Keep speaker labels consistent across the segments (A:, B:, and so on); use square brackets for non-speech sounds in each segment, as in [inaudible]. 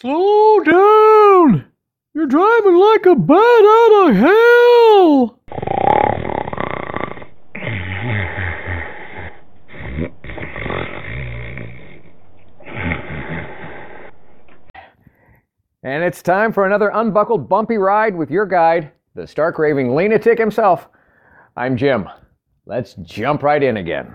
A: Slow down! You're driving like a bat out of hell!
B: And it's time for another unbuckled bumpy ride with your guide, the stark raving lunatic himself. I'm Jim. Let's jump right in again.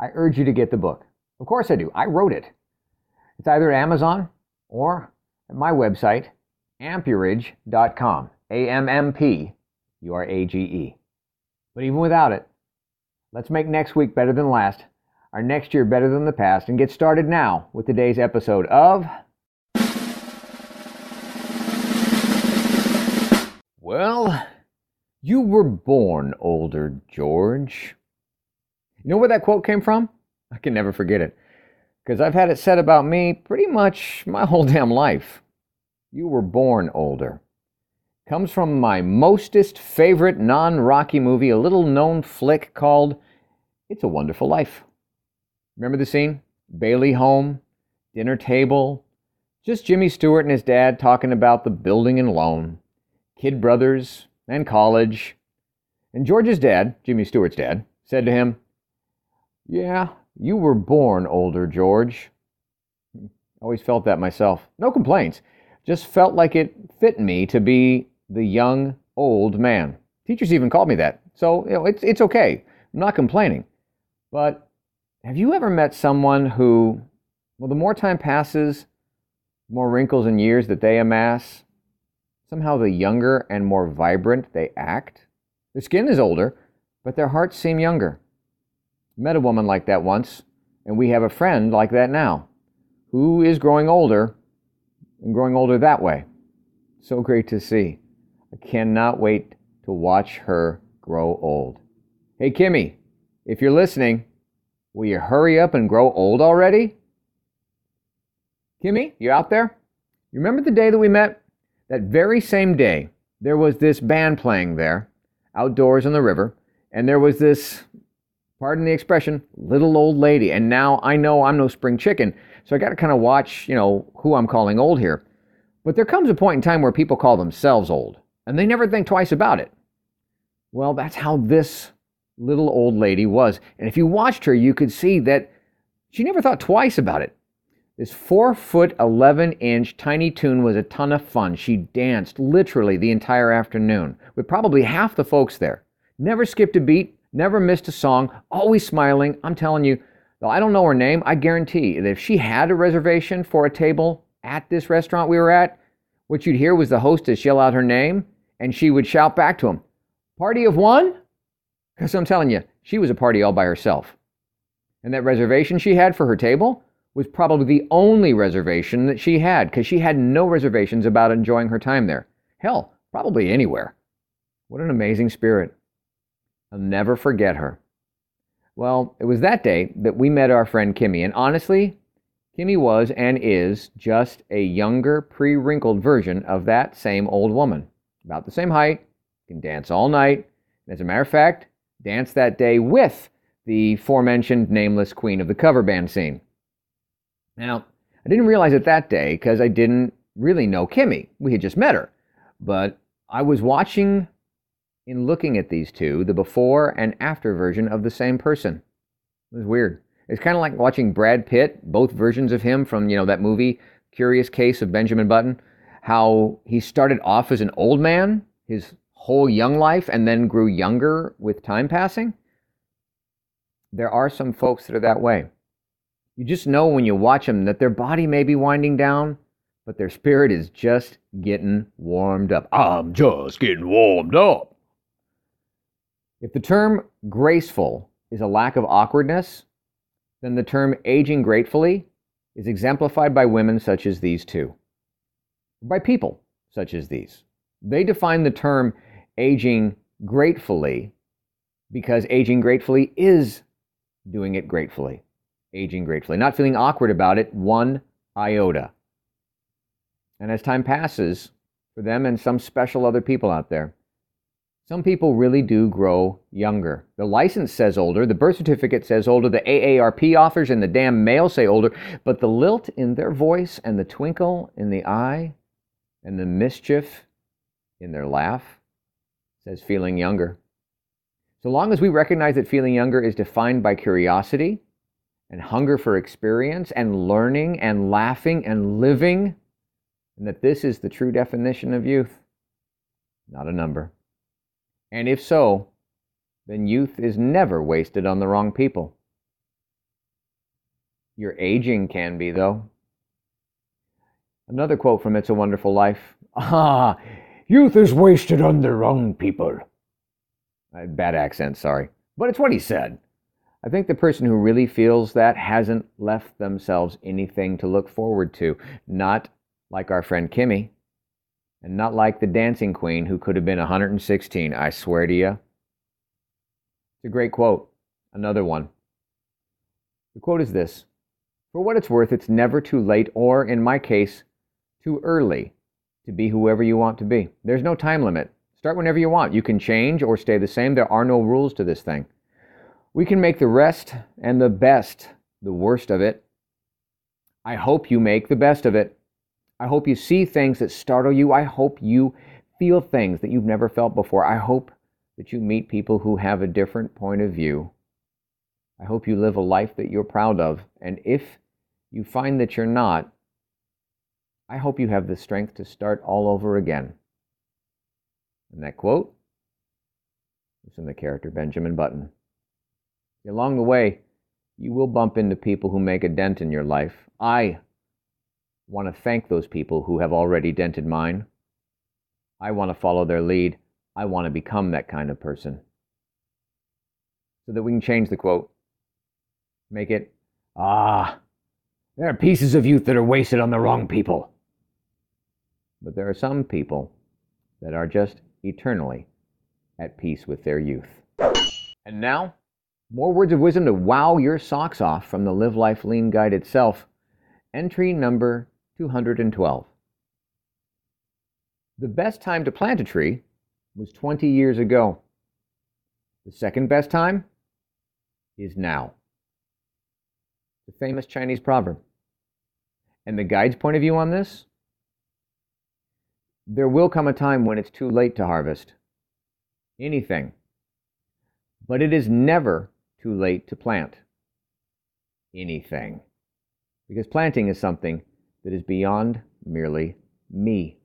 B: I urge you to get the book. Of course I do. I wrote it. It's either at Amazon or at my website, ammpurage.com. A M M P U R A G E. But even without it, let's make next week better than last, our next year better than the past, and get started now with today's episode of. Well, you were born older, George. You know where that quote came from? I can never forget it. Because I've had it said about me pretty much my whole [laughs] damn life. You were born older. Comes from my mostest favorite non Rocky movie, a little known flick called It's a Wonderful Life. Remember the scene? Bailey home, dinner table, just Jimmy Stewart and his dad talking about the building and loan, kid brothers, and college. And George's dad, Jimmy Stewart's dad, said to him, Yeah, you were born older, George. Always felt that myself. No complaints. Just felt like it fit me to be the young old man. Teachers even called me that. So, you know, it's it's okay. I'm not complaining. But have you ever met someone who well, the more time passes, more wrinkles and years that they amass, somehow the younger and more vibrant they act? Their skin is older, but their hearts seem younger. Met a woman like that once, and we have a friend like that now, who is growing older and growing older that way. So great to see. I cannot wait to watch her grow old. Hey, Kimmy, if you're listening, will you hurry up and grow old already? Kimmy, you out there? You remember the day that we met? That very same day, there was this band playing there, outdoors on the river, and there was this pardon the expression, little old lady. And now I know I'm no spring chicken, so I got to kind of watch, you know, who I'm calling old here. But there comes a point in time where people call themselves old, and they never think twice about it. Well, that's how this little old lady was. And if you watched her, you could see that she never thought twice about it. This four foot, 11 inch tiny tune was a ton of fun. She danced literally the entire afternoon with probably half the folks there. Never skipped a beat, never missed a song, always smiling. I'm telling you, though I don't know her name, I guarantee that if she had a reservation for a table at this restaurant we were at, what you'd hear was the hostess yell out her name and she would shout back to him, Party of one? Because I'm telling you, she was a party all by herself. And that reservation she had for her table was probably the only reservation that she had because she had no reservations about enjoying her time there. Hell, probably anywhere. What an amazing spirit. I'll never forget her. Well, it was that day that we met our friend Kimmy, and honestly, Kimmy was and is just a younger, pre wrinkled version of that same old woman. About the same height, can dance all night, and as a matter of fact, danced that day with the aforementioned nameless queen of the cover band scene. Now, I didn't realize it that day because I didn't really know Kimmy. We had just met her. But I was watching in looking at these two, the before and after version of the same person. It was weird. It's kind of like watching Brad Pitt, both versions of him from, you know, that movie Curious Case of Benjamin Button, how he started off as an old man his whole young life and then grew younger with time passing. There are some folks that are that way. You just know when you watch them that their body may be winding down, but their spirit is just getting warmed up. I'm just getting warmed up. If the term graceful is a lack of awkwardness, then the term aging gratefully is exemplified by women such as these two, by people such as these. They define the term aging gratefully because aging gratefully is doing it gratefully, aging gratefully, not feeling awkward about it one iota. And as time passes, for them and some special other people out there, some people really do grow younger. The license says older, the birth certificate says older, the AARP offers and the damn mail say older, but the lilt in their voice and the twinkle in the eye and the mischief in their laugh says feeling younger. So long as we recognize that feeling younger is defined by curiosity and hunger for experience and learning and laughing and living, and that this is the true definition of youth, not a number. And if so, then youth is never wasted on the wrong people. Your aging can be, though. Another quote from It's a Wonderful Life [laughs] Ah, youth is wasted on the wrong people. Bad accent, sorry. But it's what he said. I think the person who really feels that hasn't left themselves anything to look forward to. Not like our friend Kimmy, and not like the dancing queen who could have been 116, I swear to you. It's a great quote. Another one. The quote is this For what it's worth, it's never too late, or in my case, too early to be whoever you want to be. There's no time limit. Start whenever you want. You can change or stay the same. There are no rules to this thing. We can make the rest and the best the worst of it. I hope you make the best of it. I hope you see things that startle you. I hope you feel things that you've never felt before. I hope that you meet people who have a different point of view. I hope you live a life that you're proud of. And if you find that you're not, I hope you have the strength to start all over again. And that quote is from the character Benjamin Button. Along the way, you will bump into people who make a dent in your life. I want to thank those people who have already dented mine. I want to follow their lead. I want to become that kind of person. So that we can change the quote. Make it, ah, there are pieces of youth that are wasted on the wrong people. But there are some people that are just eternally at peace with their youth. And now, more words of wisdom to wow your socks off from the Live Life Lean Guide itself. Entry number 212. The best time to plant a tree was 20 years ago. The second best time is now. The famous Chinese proverb. And the guide's point of view on this? There will come a time when it's too late to harvest anything, but it is never too late to plant anything. Because planting is something that is beyond merely me.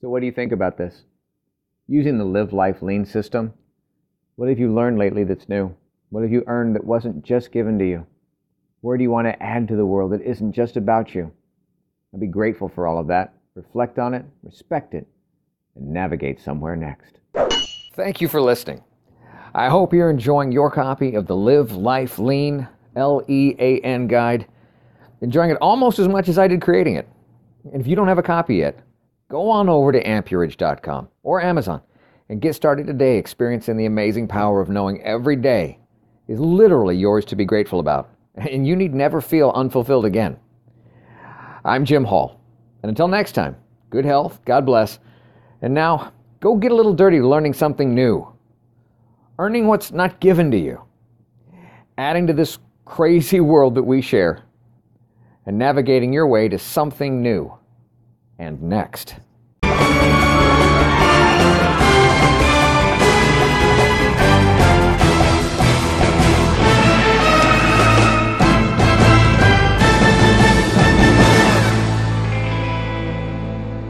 B: So, what do you think about this? Using the Live Life Lean system, what have you learned lately that's new? What have you earned that wasn't just given to you? Where do you want to add to the world that isn't just about you? I'd be grateful for all of that reflect on it, respect it, and navigate somewhere next. Thank you for listening. I hope you're enjoying your copy of the Live Life Lean L E A N guide, enjoying it almost as much as I did creating it. And if you don't have a copy yet, go on over to ammpurage.com or Amazon and get started today experiencing the amazing power of knowing every day is literally yours to be grateful about, [laughs] and you need never feel unfulfilled again. I'm Jim Hall. And until next time, good health, God bless. And now, go get a little dirty learning something new, earning what's not given to you, adding to this crazy world that we share, and navigating your way to something new and next.